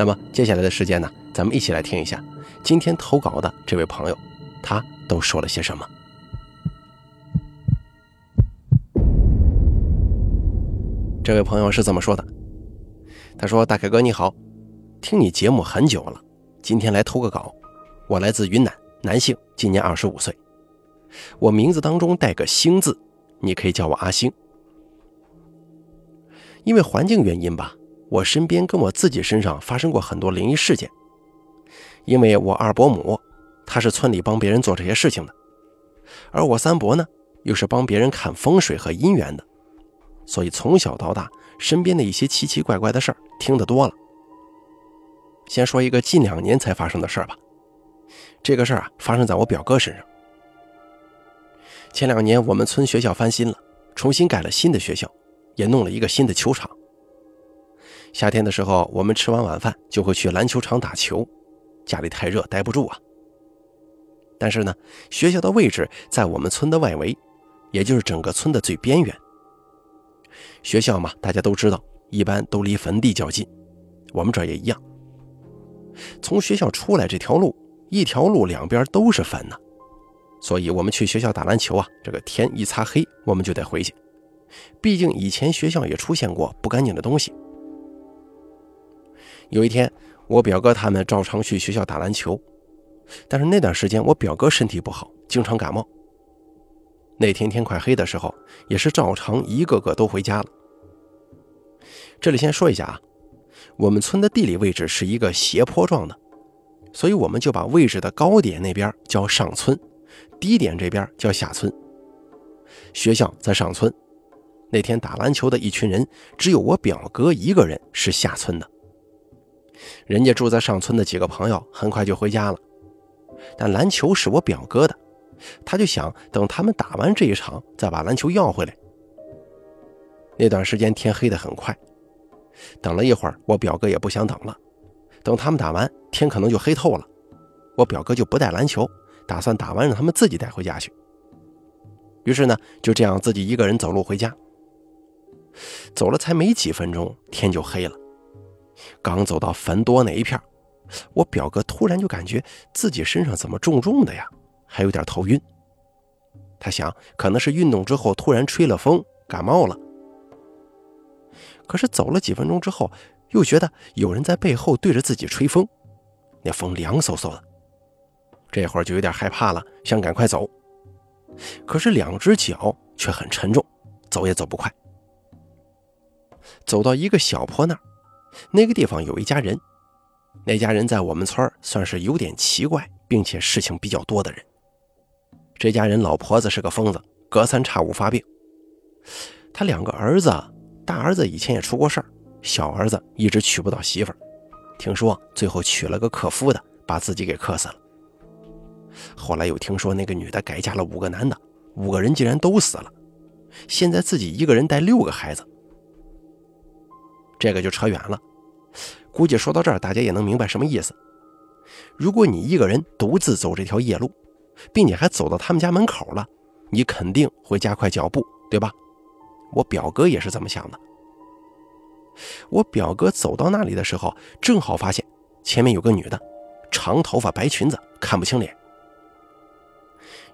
那么接下来的时间呢，咱们一起来听一下今天投稿的这位朋友，他都说了些什么。这位朋友是这么说的：“他说，大凯哥你好，听你节目很久了，今天来投个稿。我来自云南，男性，今年二十五岁，我名字当中带个星字，你可以叫我阿星。”因为环境原因吧，我身边跟我自己身上发生过很多灵异事件。因为我二伯母，她是村里帮别人做这些事情的，而我三伯呢，又是帮别人看风水和姻缘的，所以从小到大，身边的一些奇奇怪怪的事儿听得多了。先说一个近两年才发生的事儿吧，这个事儿啊，发生在我表哥身上。前两年我们村学校翻新了，重新盖了新的学校。也弄了一个新的球场。夏天的时候，我们吃完晚饭就会去篮球场打球，家里太热待不住啊。但是呢，学校的位置在我们村的外围，也就是整个村的最边缘。学校嘛，大家都知道，一般都离坟地较近，我们这也一样。从学校出来这条路，一条路两边都是坟呢，所以我们去学校打篮球啊，这个天一擦黑，我们就得回去。毕竟以前学校也出现过不干净的东西。有一天，我表哥他们照常去学校打篮球，但是那段时间我表哥身体不好，经常感冒。那天天快黑的时候，也是照常一个个都回家了。这里先说一下啊，我们村的地理位置是一个斜坡状的，所以我们就把位置的高点那边叫上村，低点这边叫下村。学校在上村。那天打篮球的一群人，只有我表哥一个人是下村的。人家住在上村的几个朋友很快就回家了，但篮球是我表哥的，他就想等他们打完这一场再把篮球要回来。那段时间天黑的很快，等了一会儿，我表哥也不想等了，等他们打完天可能就黑透了，我表哥就不带篮球，打算打完让他们自己带回家去。于是呢，就这样自己一个人走路回家。走了才没几分钟，天就黑了。刚走到坟多那一片，我表哥突然就感觉自己身上怎么重重的呀，还有点头晕。他想，可能是运动之后突然吹了风，感冒了。可是走了几分钟之后，又觉得有人在背后对着自己吹风，那风凉飕飕的。这会儿就有点害怕了，想赶快走，可是两只脚却很沉重，走也走不快。走到一个小坡那儿，那个地方有一家人，那家人在我们村算是有点奇怪，并且事情比较多的人。这家人老婆子是个疯子，隔三差五发病。他两个儿子，大儿子以前也出过事儿，小儿子一直娶不到媳妇儿。听说最后娶了个克夫的，把自己给克死了。后来又听说那个女的改嫁了五个男的，五个人竟然都死了。现在自己一个人带六个孩子。这个就扯远了，估计说到这儿，大家也能明白什么意思。如果你一个人独自走这条夜路，并且还走到他们家门口了，你肯定会加快脚步，对吧？我表哥也是这么想的。我表哥走到那里的时候，正好发现前面有个女的，长头发、白裙子，看不清脸。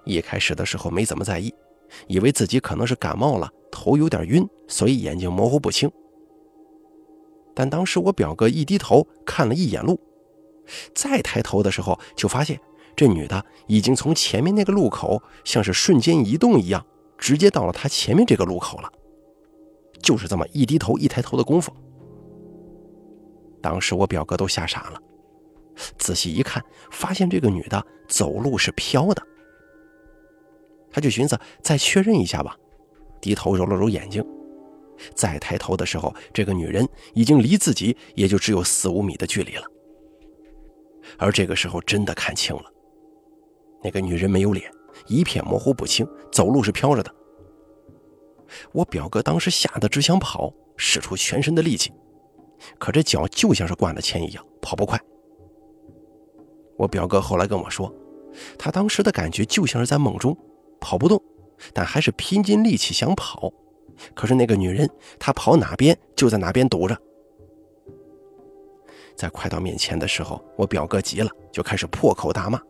一开始的时候没怎么在意，以为自己可能是感冒了，头有点晕，所以眼睛模糊不清。但当时我表哥一低头看了一眼路，再抬头的时候，就发现这女的已经从前面那个路口，像是瞬间移动一样，直接到了他前面这个路口了。就是这么一低头一抬头的功夫，当时我表哥都吓傻了。仔细一看，发现这个女的走路是飘的，他就寻思再确认一下吧，低头揉了揉眼睛，再抬头的时候，这个女人已经离自己也就只有四五米的距离了。而这个时候真的看清了，那个女人没有脸，一片模糊不清，走路是飘着的。我表哥当时吓得只想跑，使出全身的力气，可这脚就像是灌了铅一样，跑不快。我表哥后来跟我说，他当时的感觉就像是在梦中，跑不动，但还是拼尽力气想跑。可是那个女人，她跑哪边就在哪边堵着。在快到面前的时候，我表哥急了，就开始破口大骂，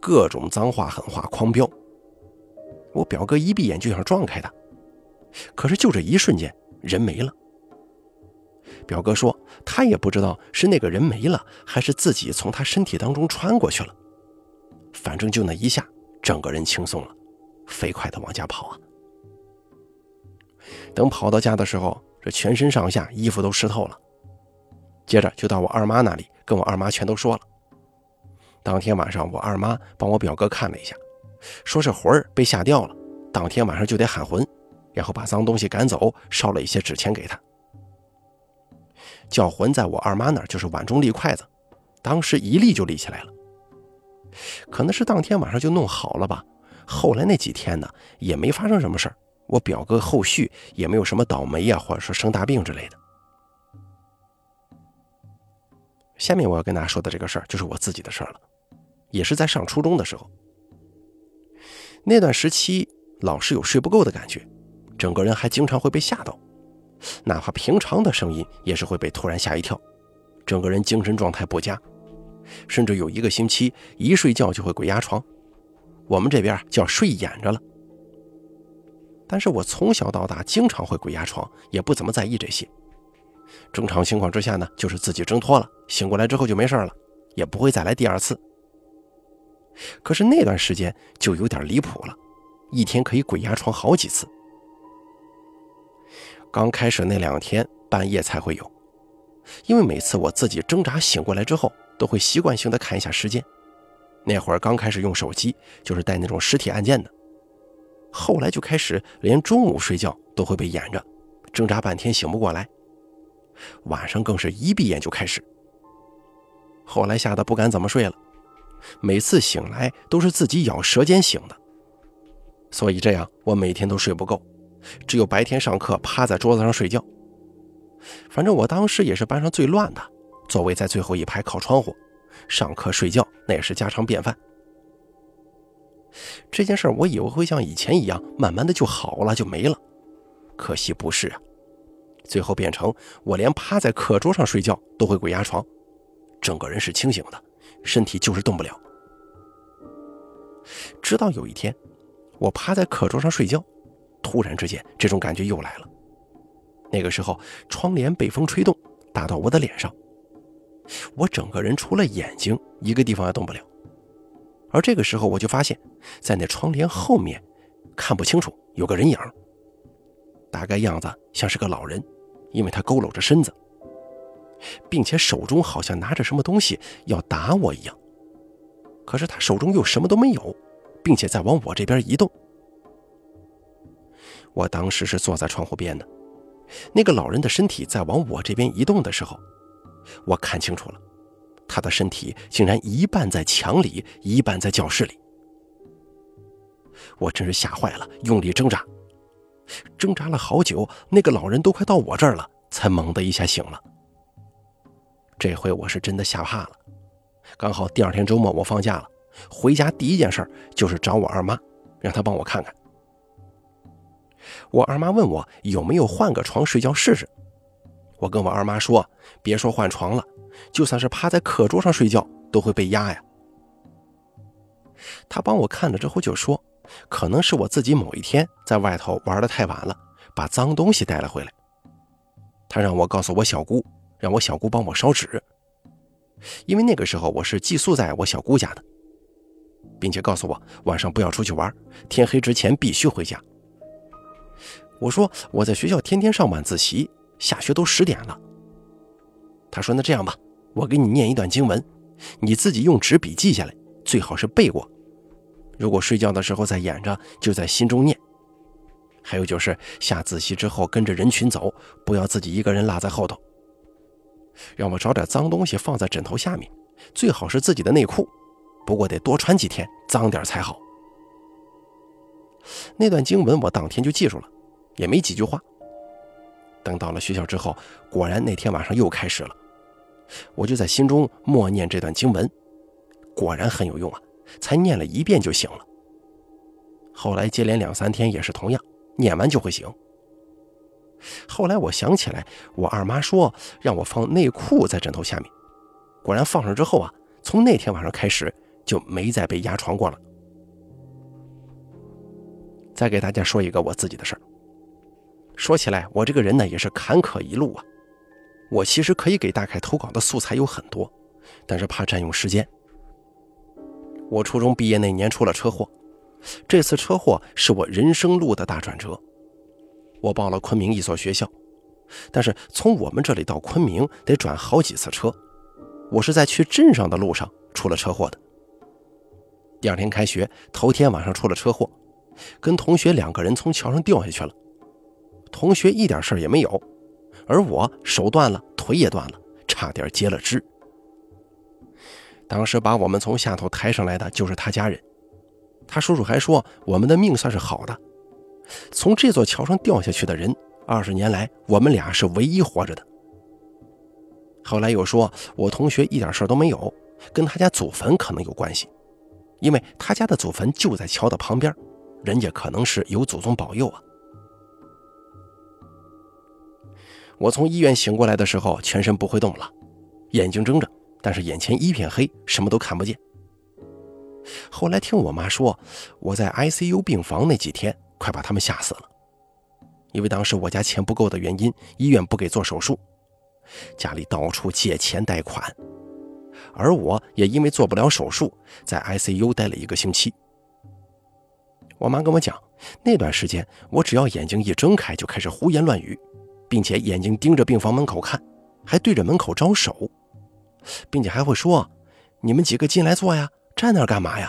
各种脏话狠话狂飙。我表哥一闭眼就想撞开他，可是就这一瞬间，人没了。表哥说，他也不知道是那个人没了，还是自己从他身体当中穿过去了。反正就那一下，整个人轻松了，飞快地往家跑啊。等跑到家的时候，这全身上下衣服都湿透了。接着就到我二妈那里，跟我二妈全都说了。当天晚上，我二妈帮我表哥看了一下，说是魂儿被吓掉了，当天晚上就得喊魂，然后把脏东西赶走，烧了一些纸钱给他。叫魂在我二妈那儿就是碗中立筷子，当时一立就立起来了。可能是当天晚上就弄好了吧。后来那几天呢，也没发生什么事儿。我表哥后续也没有什么倒霉呀，或者说生大病之类的。下面我要跟大家说的这个事儿，就是我自己的事儿了，也是在上初中的时候。那段时期老是有睡不够的感觉，整个人还经常会被吓到，哪怕平常的声音也是会被突然吓一跳，整个人精神状态不佳，甚至有一个星期一睡觉就会鬼压床，我们这边叫睡眼着了。但是我从小到大经常会鬼压床，也不怎么在意这些。正常情况之下呢，就是自己挣脱了，醒过来之后就没事了，也不会再来第二次。可是那段时间就有点离谱了，一天可以鬼压床好几次。刚开始那两天半夜才会有，因为每次我自己挣扎醒过来之后，都会习惯性的看一下时间。那会儿刚开始用手机，就是带那种实体按键的。后来就开始连中午睡觉都会被掩着，挣扎半天醒不过来，晚上更是一闭眼就开始。后来吓得不敢怎么睡了，每次醒来都是自己咬舌尖醒的，所以这样我每天都睡不够，只有白天上课趴在桌子上睡觉。反正我当时也是班上最乱的，座位在最后一排靠窗户，上课睡觉那也是家常便饭。这件事我以为会像以前一样，慢慢的就好了，就没了。可惜不是啊，最后变成我连趴在课桌上睡觉都会鬼压床，整个人是清醒的，身体就是动不了。直到有一天，我趴在课桌上睡觉，突然之间这种感觉又来了。那个时候窗帘被风吹动，打到我的脸上，我整个人除了眼睛一个地方也动不了。而这个时候，我就发现，在那窗帘后面，看不清楚有个人影，大概样子像是个老人，因为他佝偻着身子，并且手中好像拿着什么东西要打我一样。可是他手中又什么都没有，并且在往我这边移动。我当时是坐在窗户边的，那个老人的身体在往我这边移动的时候，我看清楚了。他的身体竟然一半在墙里，一半在教室里。我真是吓坏了，用力挣扎，挣扎了好久，那个老人都快到我这儿了，才猛的一下醒了。这回我是真的吓怕了。刚好第二天周末我放假了，回家第一件事就是找我二妈，让她帮我看看。我二妈问我有没有换个床睡觉试试，我跟我二妈说，别说换床了。就算是趴在课桌上睡觉都会被压呀。他帮我看了之后就说，可能是我自己某一天在外头玩的太晚了，把脏东西带了回来。他让我告诉我小姑，让我小姑帮我烧纸，因为那个时候我是寄宿在我小姑家的，并且告诉我晚上不要出去玩，天黑之前必须回家。我说我在学校天天上晚自习，下学都十点了。他说那这样吧。我给你念一段经文，你自己用纸笔记下来，最好是背过。如果睡觉的时候在演着，就在心中念。还有就是下自习之后跟着人群走，不要自己一个人落在后头。让我找点脏东西放在枕头下面，最好是自己的内裤，不过得多穿几天，脏点才好。那段经文我当天就记住了，也没几句话。等到了学校之后，果然那天晚上又开始了，我就在心中默念这段经文，果然很有用啊，才念了一遍就醒了。后来接连两三天也是同样，念完就会醒。后来我想起来，我二妈说让我放内裤在枕头下面，果然放上之后啊，从那天晚上开始就没再被压床过了。再给大家说一个我自己的事儿。说起来，我这个人呢也是坎坷一路啊。我其实可以给大凯投稿的素材有很多，但是怕占用时间。我初中毕业那年出了车祸，这次车祸是我人生路的大转折。我报了昆明一所学校，但是从我们这里到昆明得转好几次车。我是在去镇上的路上出了车祸的。第二天开学，头天晚上出了车祸，跟同学两个人从桥上掉下去了。同学一点事也没有，而我手断了，腿也断了，差点截了肢。当时把我们从下头抬上来的就是他家人，他叔叔还说我们的命算是好的。从这座桥上掉下去的人，二十年来我们俩是唯一活着的。后来又说我同学一点事都没有，跟他家祖坟可能有关系，因为他家的祖坟就在桥的旁边，人家可能是有祖宗保佑啊。我从医院醒过来的时候，全身不会动了，眼睛睁着，但是眼前一片黑，什么都看不见。后来听我妈说，我在 ICU 病房那几天。快把他们吓死了，因为当时我家钱不够的原因，医院不给做手术，家里到处借钱贷款，而我也因为做不了手术，在 ICU 待了一个星期。我妈跟我讲，那段时间我只要眼睛一睁开就开始胡言乱语，并且眼睛盯着病房门口看，还对着门口招手，并且还会说：“你们几个进来坐呀，站那干嘛呀？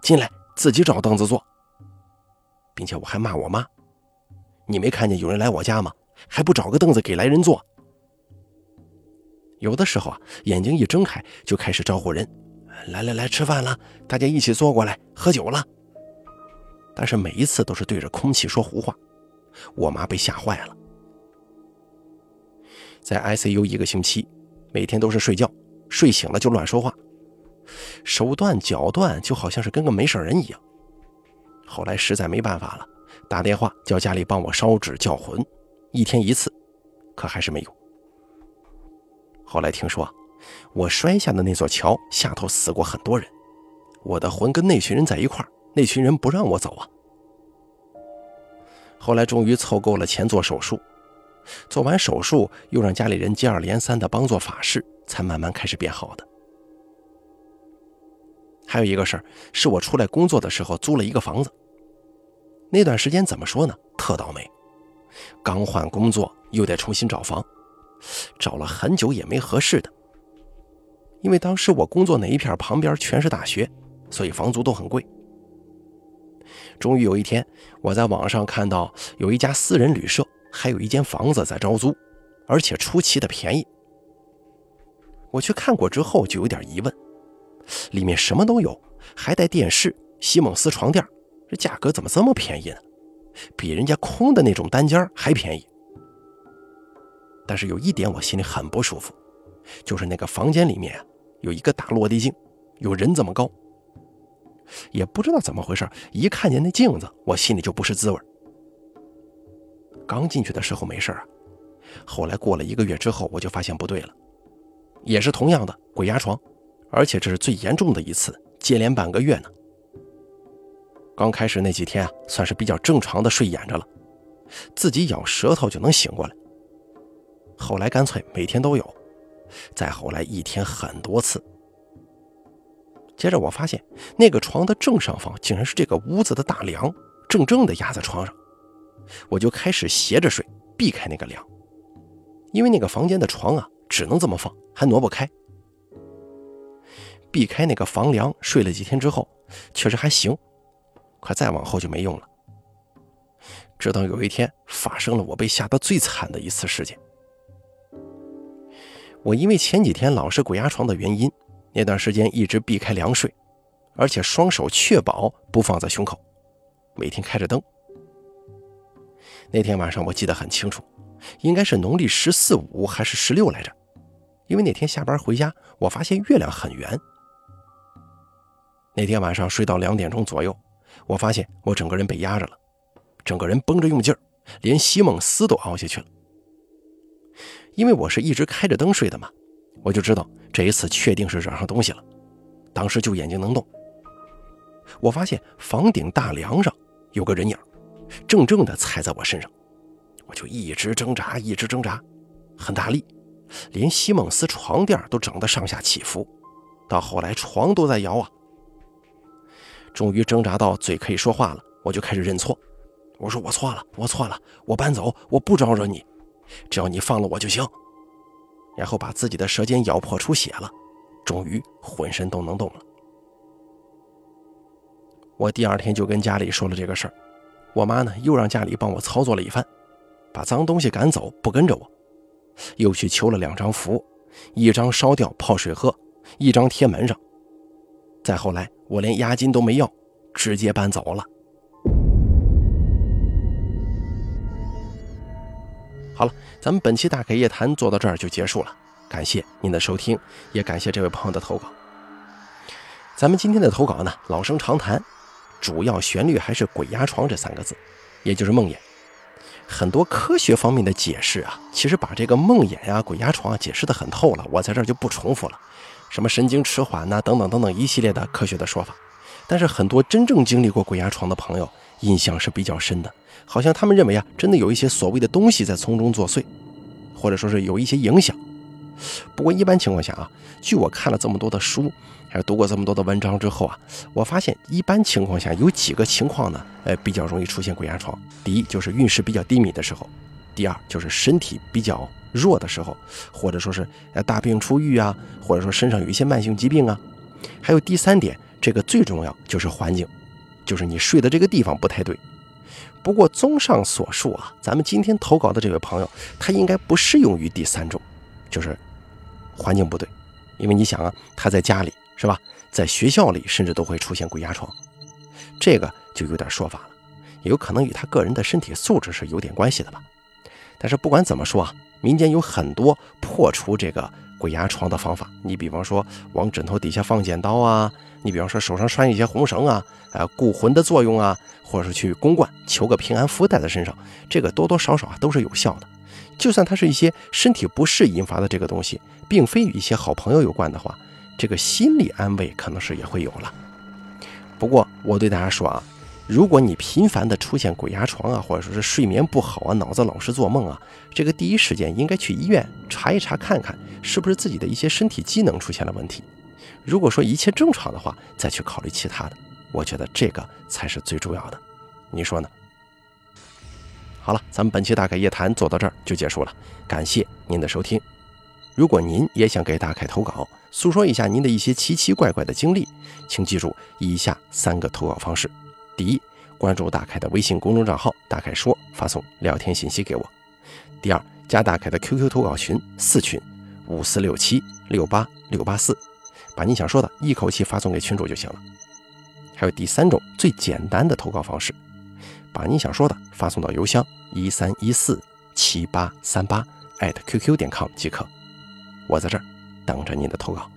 进来自己找凳子坐。”并且我还骂我妈：“你没看见有人来我家吗？还不找个凳子给来人坐？”有的时候啊，眼睛一睁开就开始招呼人：“来来来，吃饭了，大家一起坐过来喝酒了。”但是每一次都是对着空气说胡话，我妈被吓坏了。在 ICU 一个星期，每天都是睡觉，睡醒了就乱说话，手断脚断，就好像是跟个没事人一样。后来实在没办法了，打电话叫家里帮我烧纸叫魂，一天一次，可还是没用。后来听说，我摔下的那座桥下头死过很多人，我的魂跟那群人在一块儿，那群人不让我走啊。后来终于凑够了钱做手术，做完手术又让家里人接二连三的帮做法事，才慢慢开始变好的。还有一个事儿，是我出来工作的时候租了一个房子。那段时间怎么说呢？特倒霉，刚换工作又得重新找房，找了很久也没合适的。因为当时我工作那一片旁边全是大学，所以房租都很贵。终于有一天，我在网上看到有一家私人旅社，还有一间房子在招租，而且出奇的便宜。我去看过之后就有点疑问。里面什么都有，还带电视、席梦思床垫，这价格怎么这么便宜呢？比人家空的那种单间还便宜。但是有一点我心里很不舒服，就是那个房间里面有一个大落地镜，有人这么高。也不知道怎么回事，一看见那镜子，我心里就不是滋味。刚进去的时候没事啊，后来过了一个月之后，我就发现不对了，也是同样的鬼压床。而且这是最严重的一次，接连半个月呢。刚开始那几天啊，算是比较正常的睡眼着了，自己咬舌头就能醒过来。后来干脆每天都有，再后来一天很多次。接着我发现那个床的正上方竟然是这个屋子的大梁，正正的压在床上，我就开始斜着睡，避开那个梁，因为那个房间的床啊只能这么放，还挪不开。避开那个房梁，睡了几天之后，确实还行，可再往后就没用了。直到有一天发生了我被吓得最惨的一次事件。我因为前几天老是鬼压床的原因，那段时间一直避开凉睡，而且双手确保不放在胸口，每天开着灯。那天晚上我记得很清楚，应该是农历十四五还是十六来着，因为那天下班回家，我发现月亮很圆。那天晚上睡到两点钟左右，我发现我整个人被压着了，整个人绷着用劲儿，连席梦思都凹下去了。因为我是一直开着灯睡的嘛，我就知道这一次确定是惹上东西了。当时就眼睛能动，我发现房顶大梁上有个人影，正正的踩在我身上，我就一直挣扎，一直挣扎，很大力，连席梦思床垫都整得上下起伏，到后来床都在摇啊。终于挣扎到嘴可以说话了，我就开始认错，我说我错了，我错了，我搬走，我不招惹你。只要你放了我就行，然后把自己的舌尖咬破出血了，终于浑身都能动了。我第二天就跟家里说了这个事儿，我妈呢又让家里帮我操作了一番，把脏东西赶走，不跟着我，又去求了两张符，一张烧掉泡水喝，一张贴门上。再后来，我连押金都没要，直接搬走了。好了，咱们本期大开夜谈做到这儿就结束了，感谢您的收听，也感谢这位朋友的投稿。咱们今天的投稿呢，老生常谈，主要旋律还是“鬼压床”这三个字，也就是梦魇。很多科学方面的解释啊，其实把这个梦魇呀、鬼压床啊解释的很透了，我在这儿就不重复了。什么神经迟缓呐，等等等等一系列的科学的说法。但是很多真正经历过鬼压床的朋友，印象是比较深的。好像他们认为啊，真的有一些所谓的东西在从中作祟，或者说是有一些影响。不过一般情况下啊，据我看了这么多的书，还有读过这么多的文章之后啊，我发现一般情况下有几个情况呢，呃，比较容易出现鬼压床。第一就是运势比较低迷的时候，第二就是身体比较弱的时候，或者说是呃大病初愈啊，或者说身上有一些慢性疾病啊，还有第三点，这个最重要就是环境，就是你睡的这个地方不太对。不过，综上所述啊，咱们今天投稿的这位朋友，他应该不适用于第三种，就是环境不对。因为你想啊，他在家里是吧，在学校里甚至都会出现鬼压床，这个就有点说法了，也有可能与他个人的身体素质是有点关系的吧。但是不管怎么说啊，民间有很多破除这个鬼压床的方法，你比方说往枕头底下放剪刀啊。你比方说手上拴一些红绳啊，啊，固魂的作用啊，或者是去公观求个平安符带在身上，这个多多少少啊都是有效的。就算它是一些身体不适引发的这个东西，并非与一些好朋友有关的话，这个心理安慰可能是也会有了。不过我对大家说啊，如果你频繁的出现鬼压床啊，或者说是睡眠不好啊，脑子老是做梦啊，这个第一时间应该去医院查一查，看看是不是自己的一些身体机能出现了问题。如果说一切正常的话，再去考虑其他的，我觉得这个才是最重要的，你说呢？好了，咱们本期大凯夜谈做到这儿就结束了，感谢您的收听。如果您也想给大凯投稿，诉说一下您的一些奇奇怪怪的经历，请记住以下三个投稿方式：第一，关注大凯的微信公众账号“大凯说”，发送聊天信息给我；第二，加大凯的 QQ 投稿群四群五四六七六八六八四。把你想说的一口气发送给群主就行了。还有第三种最简单的投稿方式，把你想说的发送到邮箱一三一四七八三八艾特 QQ 点 com 即可。我在这儿等着您的投稿。